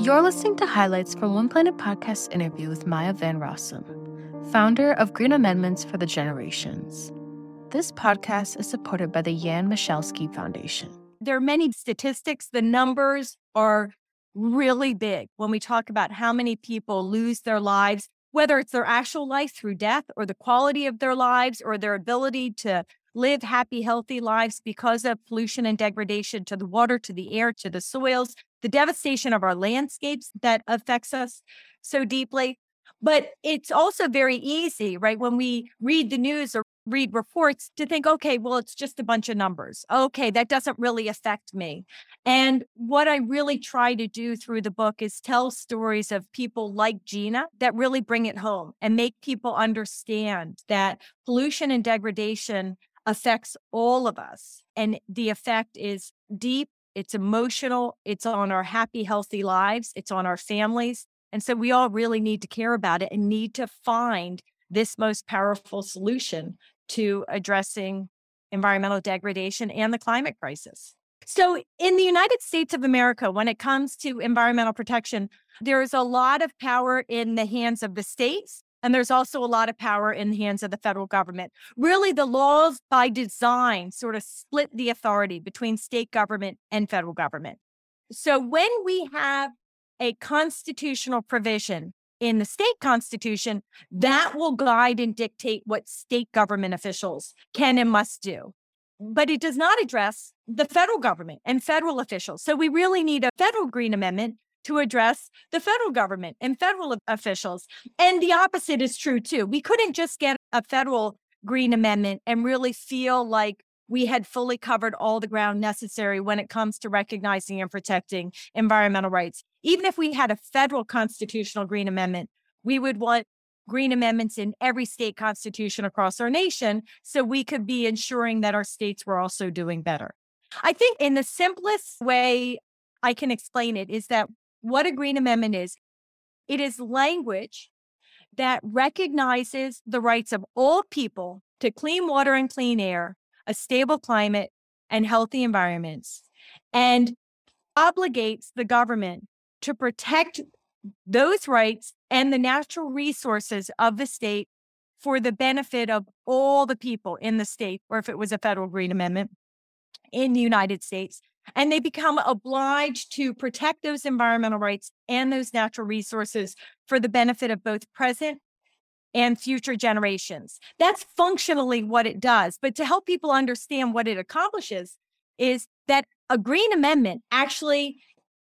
You're listening to highlights from One Planet podcast interview with Maya Van Rossum, founder of Green Amendments for the Generations. This podcast is supported by the Jan Michalski Foundation. There are many statistics. The numbers are really big when we talk about how many people lose their lives, whether it's their actual life through death or the quality of their lives or their ability to live happy, healthy lives because of pollution and degradation to the water, to the air, to the soils, the devastation of our landscapes that affects us so deeply. But it's also very easy, right? When we read the news or read reports to think, okay, well, it's just a bunch of numbers. Okay, that doesn't really affect me. And what I really try to do through the book is tell stories of people like Gina that really bring it home and make people understand that pollution and degradation affects all of us. And the effect is deep, it's emotional, it's on our happy, healthy lives, it's on our families. And so we all really need to care about it and need to find this most powerful solution to addressing environmental degradation and the climate crisis. So, in the United States of America, when it comes to environmental protection, there's a lot of power in the hands of the states and there's also a lot of power in the hands of the federal government. Really, the laws by design sort of split the authority between state government and federal government. So when we have a constitutional provision in the state constitution, that will guide and dictate what state government officials can and must do. But it does not address the federal government and federal officials. So we really need a federal Green Amendment to address the federal government and federal officials. And the opposite is true too. We couldn't just get a federal Green Amendment and really feel like we had fully covered all the ground necessary when it comes to recognizing and protecting environmental rights. Even if we had a federal constitutional Green Amendment, we would want Green Amendments in every state constitution across our nation so we could be ensuring that our states were also doing better. I think in the simplest way I can explain it is that what a Green Amendment is. It is language that recognizes the rights of all people to clean water and clean air, a stable climate, and healthy environments, and obligates the government to protect those rights and the natural resources of the state for the benefit of all the people in the state, or if it was a federal Green Amendment in the United States, and they become obliged to protect those environmental rights and those natural resources for the benefit of both present and future generations. That's functionally what it does. But to help people understand what it accomplishes, is that a Green Amendment actually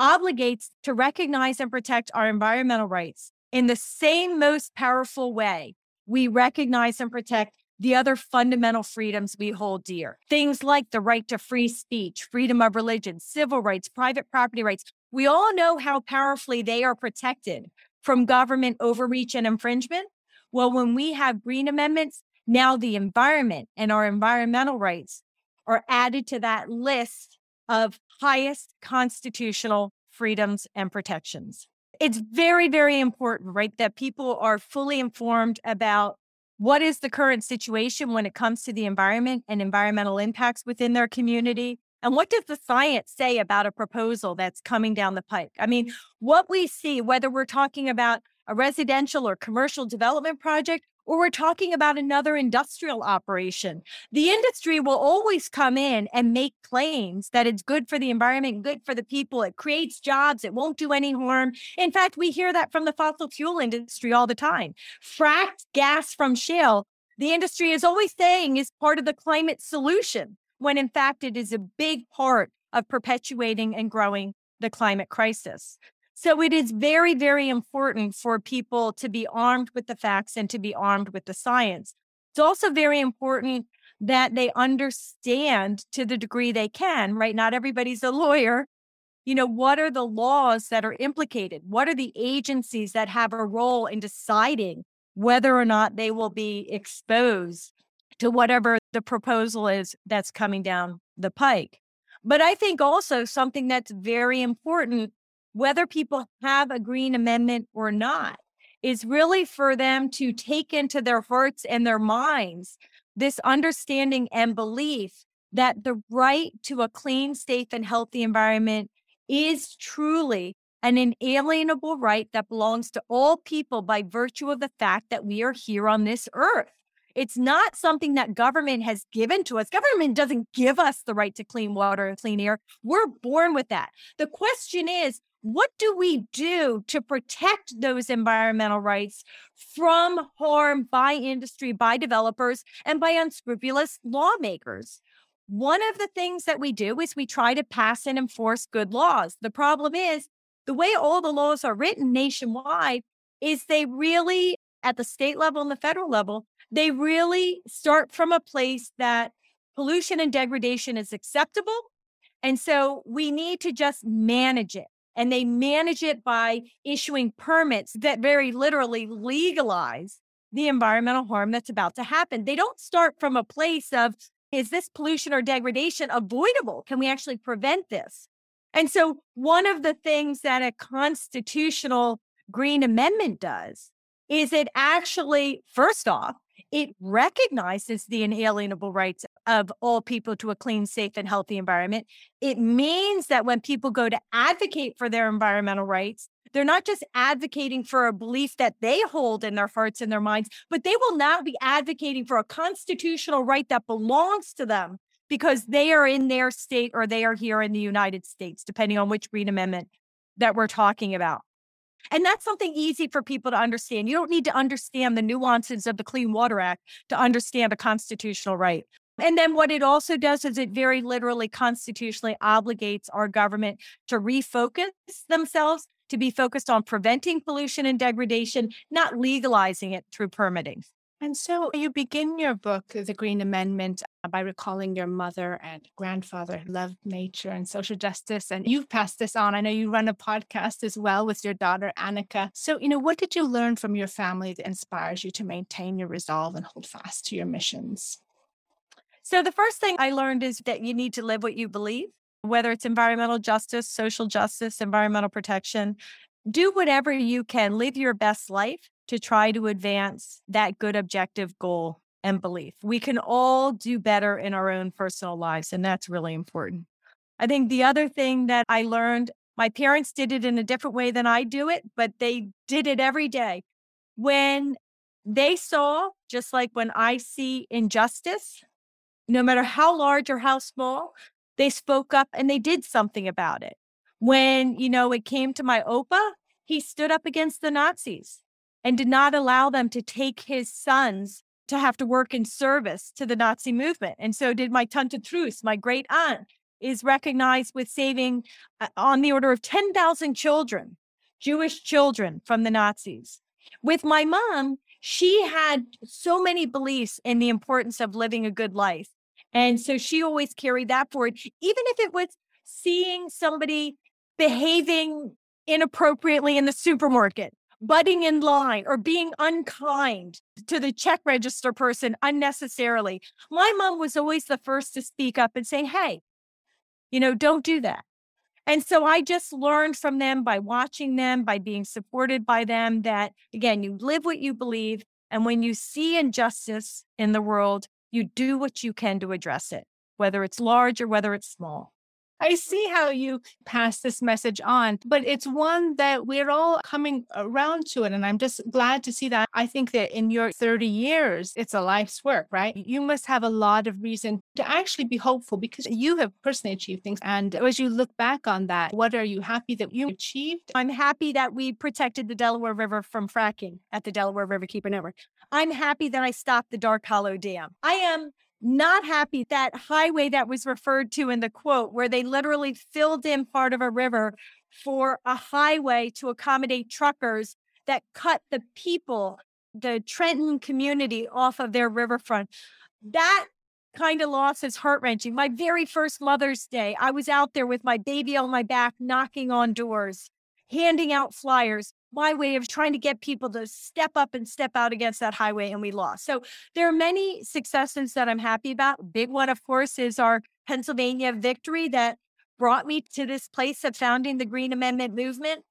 obligates to recognize and protect our environmental rights in the same most powerful way we recognize and protect the other fundamental freedoms we hold dear. Things like the right to free speech, freedom of religion, civil rights, private property rights. We all know how powerfully they are protected from government overreach and infringement. Well, when we have green amendments, now the environment and our environmental rights are added to that list of highest constitutional freedoms and protections. It's very, very important, right, that people are fully informed about what is the current situation when it comes to the environment and environmental impacts within their community? And what does the science say about a proposal that's coming down the pike? I mean, mm. what we see, whether we're talking about a residential or commercial development project or we're talking about another industrial operation. The industry will always come in and make claims that it's good for the environment, good for the people. It creates jobs. It won't do any harm. In fact, we hear that from the fossil fuel industry all the time. Fracked gas from shale, the industry is always saying is part of the climate solution, when in fact it is a big part of perpetuating and growing the climate crisis. So it is very, very important for people to be armed with the facts and to be armed with the science. It's also very important that they understand to the degree they can, right? Not everybody's a lawyer. You know, what are the laws that are implicated? What are the agencies that have a role in deciding whether or not they will be exposed to whatever the proposal is that's coming down the pike? But I think also something that's very important whether people have a Green Amendment or not, is really for them to take into their hearts and their minds this understanding and belief that the right to a clean, safe, and healthy environment is truly an inalienable right that belongs to all people by virtue of the fact that we are here on this earth. It's not something that government has given to us. Government doesn't give us the right to clean water and clean air. We're born with that. The question is, what do we do to protect those environmental rights from harm by industry, by developers, and by unscrupulous lawmakers? One of the things that we do is we try to pass and enforce good laws. The problem is the way all the laws are written nationwide is they really, at the state level and the federal level, they really start from a place that pollution and degradation is acceptable. And so we need to just manage it. And they manage it by issuing permits that very literally legalize the environmental harm that's about to happen. They don't start from a place of, is this pollution or degradation avoidable? Can we actually prevent this? And so, one of the things that a constitutional Green Amendment does is it actually, first off, it recognizes the inalienable rights of all people to a clean, safe, and healthy environment. It means that when people go to advocate for their environmental rights, they're not just advocating for a belief that they hold in their hearts and their minds, but they will now be advocating for a constitutional right that belongs to them because they are in their state or they are here in the United States, depending on which Green Amendment that we're talking about. And that's something easy for people to understand. You don't need to understand the nuances of the Clean Water Act to understand a constitutional right. And then what it also does is it very literally constitutionally obligates our government to refocus themselves to be focused on preventing pollution and degradation, not legalizing it through permitting. And so you begin your book, The Green Amendment, uh, by recalling your mother and grandfather loved nature and social justice. And you've passed this on. I know you run a podcast as well with your daughter, Annika. So, you know, what did you learn from your family that inspires you to maintain your resolve and hold fast to your missions? So, the first thing I learned is that you need to live what you believe, whether it's environmental justice, social justice, environmental protection. Do whatever you can, live your best life to try to advance that good objective goal and belief. We can all do better in our own personal lives, and that's really important. I think the other thing that I learned my parents did it in a different way than I do it, but they did it every day. When they saw, just like when I see injustice, no matter how large or how small, they spoke up and they did something about it. When, you know, it came to my Opa, he stood up against the Nazis and did not allow them to take his sons to have to work in service to the Nazi movement. And so did my Tante Truus, my great aunt, is recognized with saving uh, on the order of 10,000 children, Jewish children from the Nazis. With my mom, she had so many beliefs in the importance of living a good life. And so she always carried that forward, even if it was seeing somebody behaving inappropriately in the supermarket butting in line or being unkind to the check register person unnecessarily. My mom was always the first to speak up and say, Hey, you know, don't do that. And so I just learned from them by watching them, by being supported by them, that again, you live what you believe. And when you see injustice in the world, you do what you can to address it, whether it's large or whether it's small. I see how you pass this message on, but it's one that we're all coming around to it. And I'm just glad to see that. I think that in your 30 years, it's a life's work, right? You must have a lot of reason to actually be hopeful because you have personally achieved things. And as you look back on that, what are you happy that you achieved? I'm happy that we protected the Delaware River from fracking at the Delaware Riverkeeper Network. I'm happy that I stopped the Dark Hollow Dam. I am not happy that highway that was referred to in the quote, where they literally filled in part of a river for a highway to accommodate truckers that cut the people, the Trenton community off of their riverfront. That kind of loss is heart wrenching. My very first Mother's Day, I was out there with my baby on my back, knocking on doors, handing out flyers, my way of trying to get people to step up and step out against that highway, and we lost. So there are many successes that I'm happy about. Big one, of course, is our Pennsylvania victory that brought me to this place of founding the Green Amendment movement.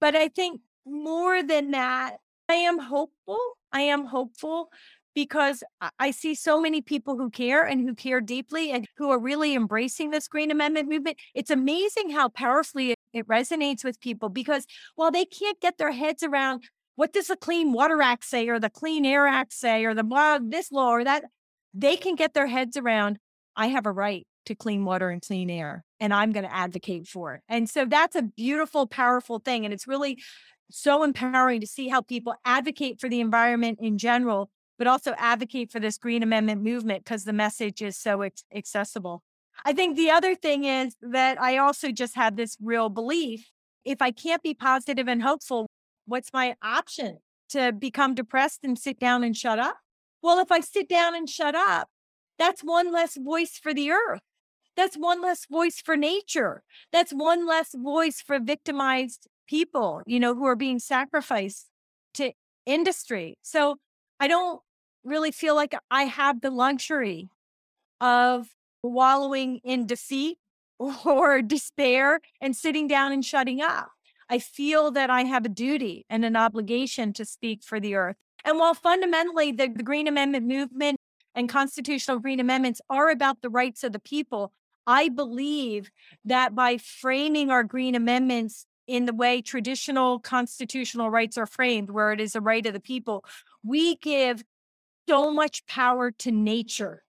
But I think more than that, I am hopeful. I am hopeful because I see so many people who care and who care deeply and who are really embracing this Green Amendment movement. It's amazing how powerfully it, resonates with people because while they can't get their heads around what does the Clean Water Act say or the Clean Air Act say or the blah, this law or that, they can get their heads around, I have a right to clean water and clean air, and I'm going to advocate for it. And so that's a beautiful, powerful thing. And it's really so empowering to see how people advocate for the environment in general but also advocate for this Green Amendment movement because the message is so accessible. I think the other thing is that I also just have this real belief if I can't be positive and hopeful, what's my option? To become depressed and sit down and shut up? Well, if I sit down and shut up, that's one less voice for the earth. That's one less voice for nature. That's one less voice for victimized people, you know, who are being sacrificed to industry. So I don't really feel like I have the luxury of wallowing in defeat or despair and sitting down and shutting up. I feel that I have a duty and an obligation to speak for the earth. And while fundamentally the, the Green Amendment movement and constitutional green amendments are about the rights of the people, I believe that by framing our green amendments in the way traditional constitutional rights are framed, where it is a right of the people, we give so much power to nature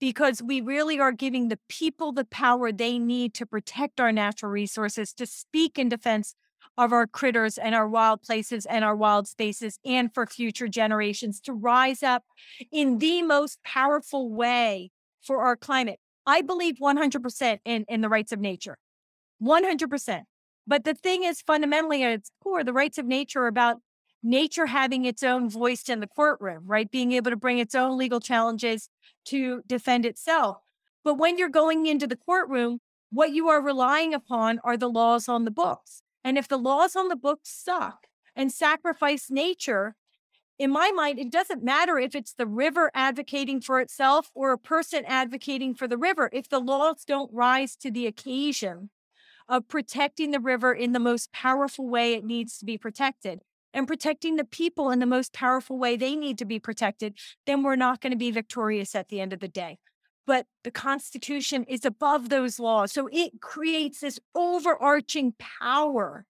because we really are giving the people the power they need to protect our natural resources, to speak in defense of our critters and our wild places and our wild spaces, and for future generations to rise up in the most powerful way for our climate. I believe 100% in, in the rights of nature, 100%. But the thing is, fundamentally at its core, the rights of nature are about nature having its own voice in the courtroom, right? Being able to bring its own legal challenges to defend itself. But when you're going into the courtroom, what you are relying upon are the laws on the books. And if the laws on the books suck and sacrifice nature, in my mind, it doesn't matter if it's the river advocating for itself or a person advocating for the river. If the laws don't rise to the occasion of protecting the river in the most powerful way it needs to be protected, and protecting the people in the most powerful way they need to be protected, then we're not going to be victorious at the end of the day. But the Constitution is above those laws. So it creates this overarching power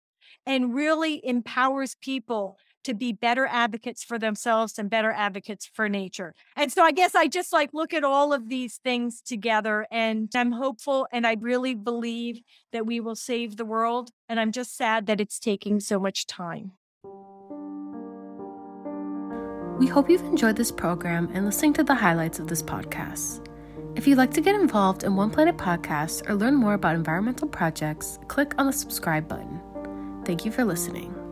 and really empowers people to be better advocates for themselves and better advocates for nature. And so I guess I just like look at all of these things together and I'm hopeful and I really believe that we will save the world. And I'm just sad that it's taking so much time. We hope you've enjoyed this program and listening to the highlights of this podcast. If you'd like to get involved in One Planet Podcast or learn more about environmental projects, click on the subscribe button. Thank you for listening.